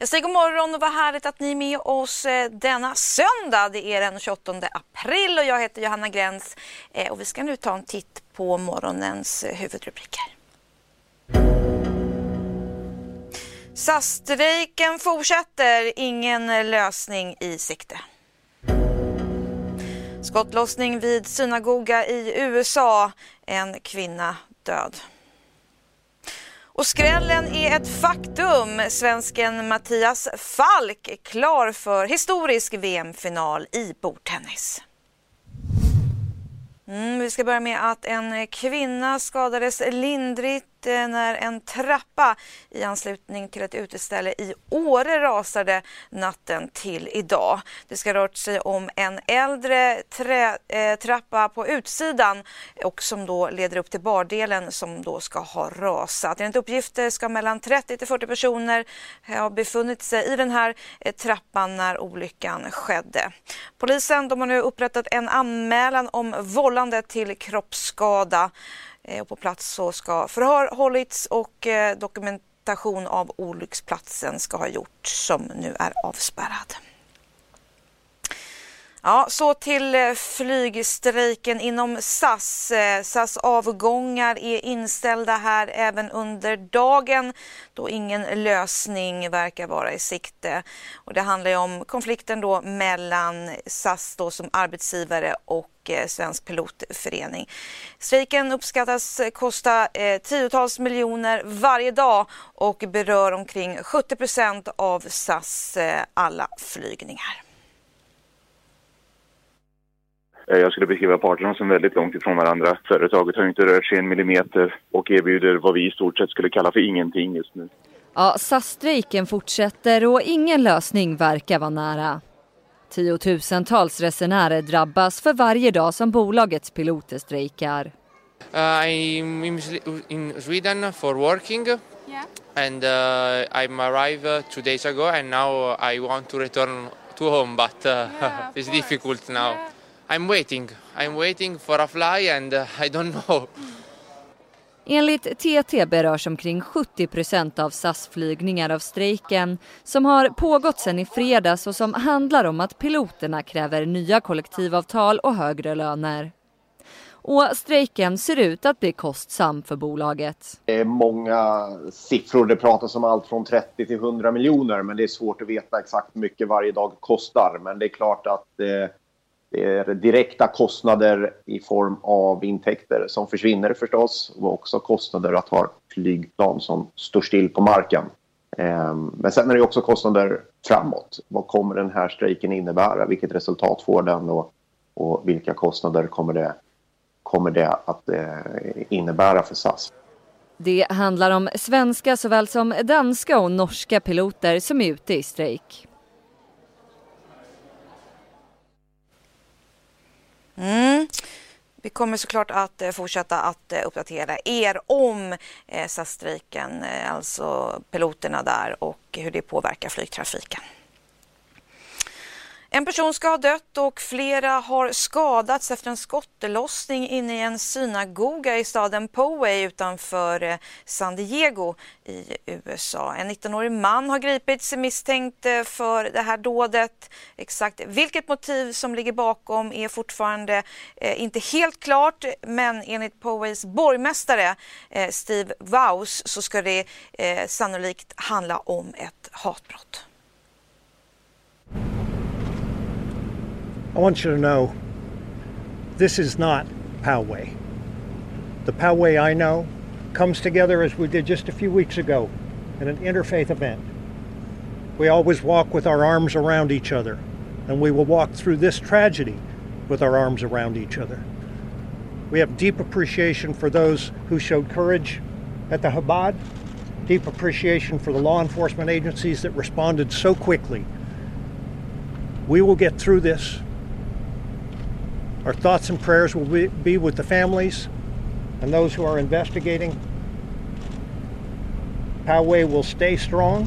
Jag säger god morgon och vad härligt att ni är med oss eh, denna söndag. Det är den 28 april och jag heter Johanna Gräns eh, och vi ska nu ta en titt på morgonens eh, huvudrubriker. SAS-strejken fortsätter, ingen lösning i sikte. Skottlossning vid synagoga i USA, en kvinna död. Och skrällen är ett faktum. Svensken Mattias Falk är klar för historisk VM-final i bordtennis. Mm, vi ska börja med att en kvinna skadades lindrigt Eh, när en trappa i anslutning till ett uteställe i Åre rasade natten till idag. Det ska rört sig om en äldre trä, eh, trappa på utsidan och som då leder upp till bardelen som då ska ha rasat. Enligt uppgifter ska mellan 30 till 40 personer ha befunnit sig i den här eh, trappan när olyckan skedde. Polisen de har nu upprättat en anmälan om vållande till kroppsskada. Eh, och på plats så ska förhör hållits och eh, dokumentation av olycksplatsen ska ha gjorts som nu är avspärrad. Ja, så till eh, flygstrejken inom SAS. Eh, SAS avgångar är inställda här även under dagen då ingen lösning verkar vara i sikte. Och det handlar om konflikten då mellan SAS då som arbetsgivare och eh, Svensk pilotförening. Strejken uppskattas kosta tiotals miljoner varje dag och berör omkring 70 procent av SAS alla flygningar. Eh, jag skulle beskriva parterna som väldigt långt ifrån varandra. Företaget har inte rört sig en millimeter och erbjuder vad vi i stort sett skulle kalla för ingenting just nu. Ja, SAS-strejken fortsätter och ingen lösning verkar vara nära. Tiotusentals resenärer drabbas för varje dag som bolagets piloter strejkar. Uh, I'm in Sweden for working. Yeah. And uh, I'm arrived uh, two days ago and now I want to return to home but uh, yeah, it's difficult now. Yeah. I'm waiting. I'm waiting for a fly and uh, I don't know. Enligt TT berörs omkring 70 procent av SAS flygningar av strejken som har pågått sedan i fredags och som handlar om att piloterna kräver nya kollektivavtal och högre löner. Och strejken ser ut att bli kostsam för bolaget. Det är många siffror. Det pratas om allt från 30 till 100 miljoner men det är svårt att veta exakt hur mycket varje dag kostar. Men det är klart att eh, det är direkta kostnader i form av intäkter som försvinner förstås och också kostnader att ha flygplan som står still på marken. Eh, men sen är det också kostnader framåt. Vad kommer den här strejken innebära? Vilket resultat får den och, och vilka kostnader kommer det, kommer det att eh, innebära för SAS? Det handlar om svenska såväl som danska och norska piloter som är ute i strejk. Mm. Vi kommer såklart att eh, fortsätta att eh, uppdatera er om eh, SAS-strejken, alltså piloterna där och hur det påverkar flygtrafiken. En person ska ha dött och flera har skadats efter en skottlossning inne i en synagoga i staden Poway utanför eh, San Diego i USA. En 19-årig man har gripits misstänkt eh, för det här dådet. Exakt vilket motiv som ligger bakom är fortfarande eh, inte helt klart men enligt Poways borgmästare Steve Vaus så ska det sannolikt handla om ett hatbrott. I want you to know this is not Poway. The Poway I know comes together as we did just a few weeks ago in an interfaith event. We always walk with our arms around each other, and we will walk through this tragedy with our arms around each other. We have deep appreciation for those who showed courage at the Chabad, deep appreciation for the law enforcement agencies that responded so quickly. We will get through this. Our thoughts and prayers will be, with the families and those who are investigating. Poway will stay strong,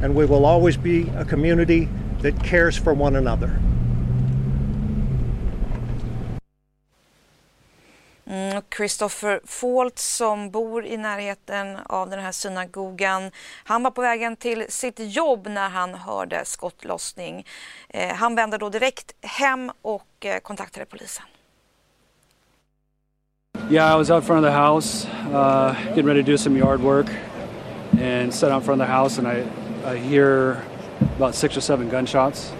and we will always be a community that cares for one another. Christopher Falt som bor i närheten av den här synagogan. Han var på vägen till sitt jobb när han hörde skottlossning. Eh, han vände då direkt hem och eh, kontaktade polisen. Yeah, I was out front of the house, uh, getting ready to do some yard work, and sat out front of the house, and I, I hear about six or seven gunshots.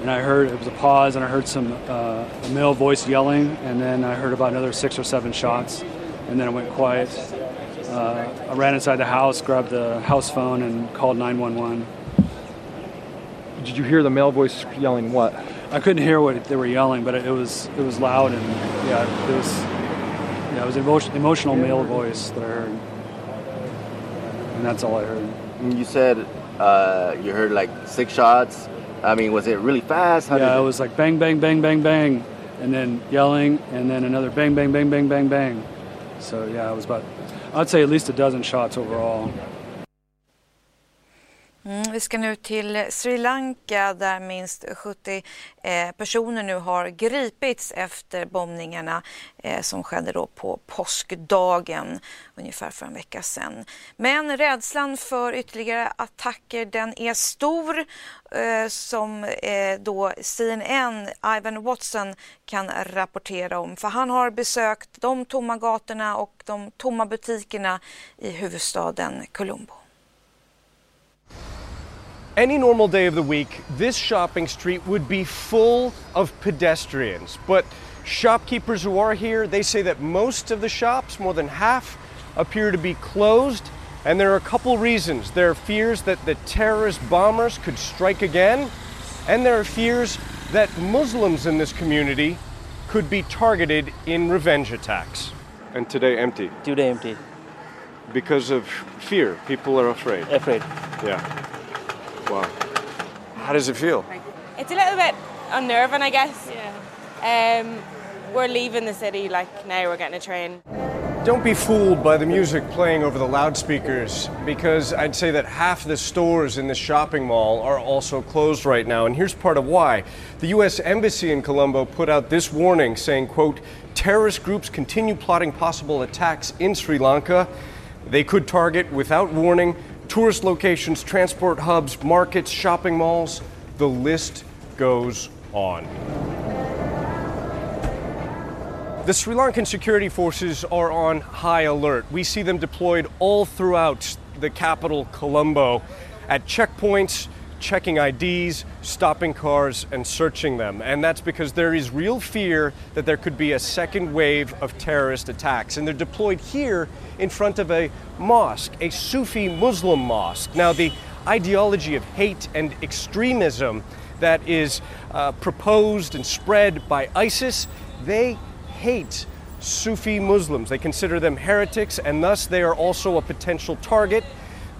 And I heard it was a pause, and I heard some uh, a male voice yelling, and then I heard about another six or seven shots, and then it went quiet. Uh, I ran inside the house, grabbed the house phone, and called 911. Did you hear the male voice yelling what? I couldn't hear what they were yelling, but it, it was it was loud, and yeah, it was yeah, it was an emotion, emotional male voice that I heard, and that's all I heard. You said uh, you heard like six shots. I mean, was it really fast? How yeah, it was like bang, bang, bang, bang, bang, and then yelling, and then another bang, bang, bang, bang, bang, bang. So yeah, it was about, I'd say at least a dozen shots overall. Mm, vi ska nu till Sri Lanka där minst 70 eh, personer nu har gripits efter bombningarna eh, som skedde då på påskdagen ungefär för en vecka sedan. Men rädslan för ytterligare attacker den är stor eh, som eh, då CNN, Ivan Watson kan rapportera om. För han har besökt de tomma gatorna och de tomma butikerna i huvudstaden Colombo. Any normal day of the week, this shopping street would be full of pedestrians. But shopkeepers who are here, they say that most of the shops, more than half, appear to be closed. And there are a couple reasons. There are fears that the terrorist bombers could strike again, and there are fears that Muslims in this community could be targeted in revenge attacks. And today empty. Today empty. Because of fear. People are afraid. Afraid. Yeah. Wow. How does it feel? It's a little bit unnerving, I guess. Yeah. Um, we're leaving the city like now. We're getting a train. Don't be fooled by the music playing over the loudspeakers because I'd say that half the stores in this shopping mall are also closed right now and here's part of why. The US embassy in Colombo put out this warning saying, quote, terrorist groups continue plotting possible attacks in Sri Lanka. They could target without warning tourist locations, transport hubs, markets, shopping malls. The list goes on. The Sri Lankan security forces are on high alert. We see them deployed all throughout the capital, Colombo, at checkpoints, checking IDs, stopping cars, and searching them. And that's because there is real fear that there could be a second wave of terrorist attacks. And they're deployed here in front of a mosque, a Sufi Muslim mosque. Now, the ideology of hate and extremism that is uh, proposed and spread by ISIS, they hate Sufi Muslims. They consider them heretics, and thus they are also a potential target.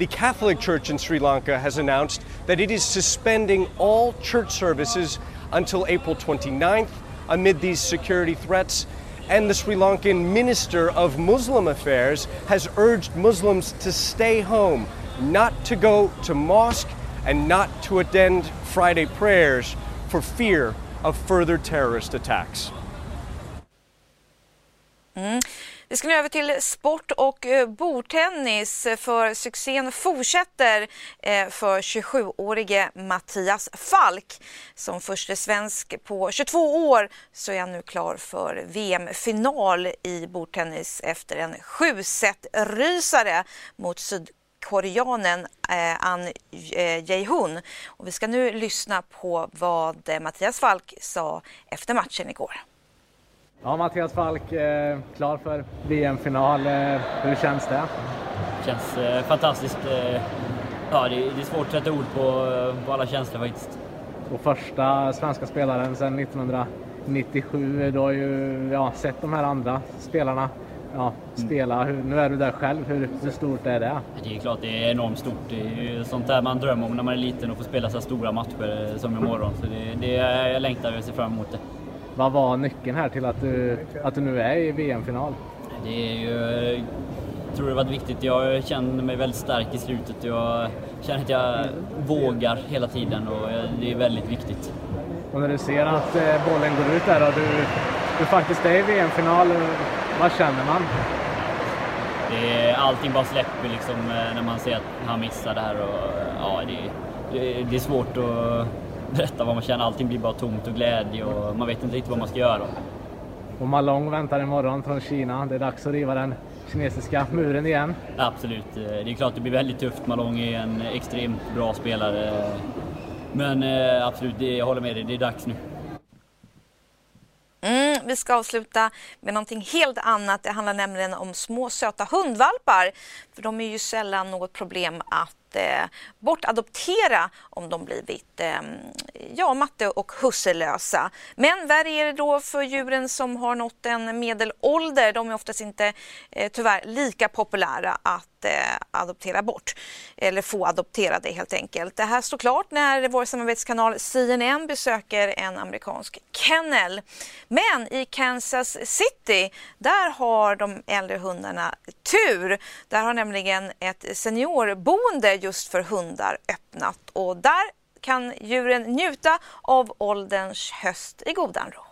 The Catholic Church in Sri Lanka has announced that it is suspending all church services until April 29th amid these security threats. And the Sri Lankan Minister of Muslim Affairs has urged Muslims to stay home, not to go to mosque, and not to attend Friday prayers for fear of further terrorist attacks. Mm. Vi ska nu över till sport och eh, bordtennis eh, för succén fortsätter eh, för 27-årige Mattias Falk. Som första svensk på 22 år så är han nu klar för VM-final i bordtennis efter en 7-set-rysare mot sydkoreanen eh, An Jae-Hun. Och vi ska nu lyssna på vad Mattias Falk sa efter matchen igår. Ja, Mattias Falk, eh, klar för VM-final. Eh, hur känns det? Det känns eh, fantastiskt. Eh, ja, det, det, är svårt att sätta ord på, på alla känslor faktiskt. Och första svenska spelaren sedan 1997. Du har ju ja, sett de här andra spelarna ja, spela. Hur, nu är du där själv. Hur, hur stort är det? Det är klart det är enormt stort. Det är ju sånt där man drömmer om när man är liten och får spela så här stora matcher som imorgon. Så det, det, jag längtar och ser fram emot det. Vad var nyckeln här till att du, att du nu är i VM-final? Det är ju, jag tror det varit viktigt. Jag känner mig väldigt stark i slutet. Jag känner att jag vågar hela tiden och det är väldigt viktigt. Och när du ser att eh, bollen går ut där och du, du faktiskt är i VM-final, vad känner man? Det är, allting bara släpper liksom eh, när man ser att han missar det här. Och, ja, det, det, det är svårt att berätta vad man känner. Allting blir bara tomt och glädje och man vet inte riktigt vad man ska göra. Och Malong väntar imorgon från Kina. Det är dags att riva den kinesiska muren igen. Absolut. Det är klart det blir väldigt tufft. Malong är en extremt bra spelare. Men eh, absolut, jag håller med dig. Det är dags nu. Mm, vi ska avsluta med någonting helt annat. Det handlar nämligen om små söta hundvalpar. För de är ju sällan något problem att eh, bortadoptera om de blivit eh, ja, matte och husselösa. Men värre är det då för djuren som har nått en medelålder. De är oftast inte eh, tyvärr lika populära att eh, adoptera bort eller få adopterade helt enkelt. Det här står klart när vår samarbetskanal CNN besöker en amerikansk kennel. Men i Kansas City, där har de äldre hundarna tur. Där har nämligen ett seniorboende just för hundar öppnat och där kan djuren njuta av ålderns höst i godan ro.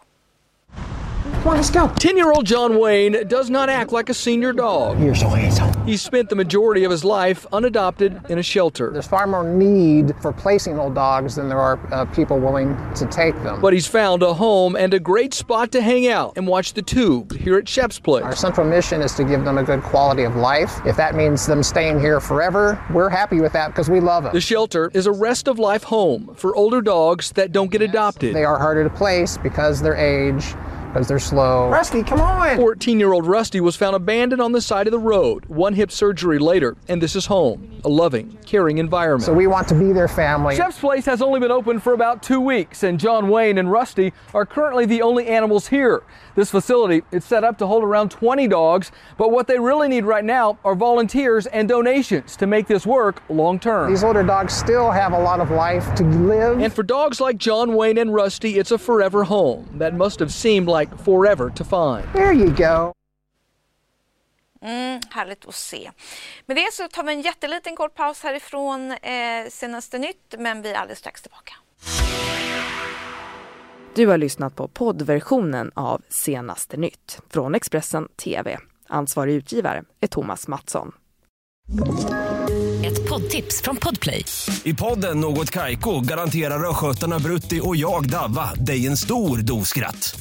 Come on, let's go. 10 year old John Wayne does not act like a senior dog. You're so handsome. He spent the majority of his life unadopted in a shelter. There's far more need for placing old dogs than there are uh, people willing to take them. But he's found a home and a great spot to hang out and watch the tube here at Shep's Place. Our central mission is to give them a good quality of life. If that means them staying here forever, we're happy with that because we love them. The shelter is a rest of life home for older dogs that don't get adopted. They are harder to place because their age, because they're slow. Rusty, come on! 14 year old Rusty was found abandoned on the side of the road, one hip surgery later, and this is home, a loving, caring environment. So we want to be their family. Chef's Place has only been open for about two weeks, and John Wayne and Rusty are currently the only animals here. This facility is set up to hold around 20 dogs, but what they really need right now are volunteers and donations to make this work long term. These older dogs still have a lot of life to live. And for dogs like John Wayne and Rusty, it's a forever home that must have seemed like forever to find. There you go. Mm, härligt att se. Med det så tar vi en jätteliten kort paus härifrån eh, senaste nytt, men vi är alldeles strax tillbaka. Du har lyssnat på poddversionen av Senaste nytt från Expressen TV. Ansvarig utgivare är Thomas Mattsson. Ett poddtips från Podplay. I podden Något Kaiko garanterar östgötarna Brutti och jag, Davva, dig en stor dos skratt.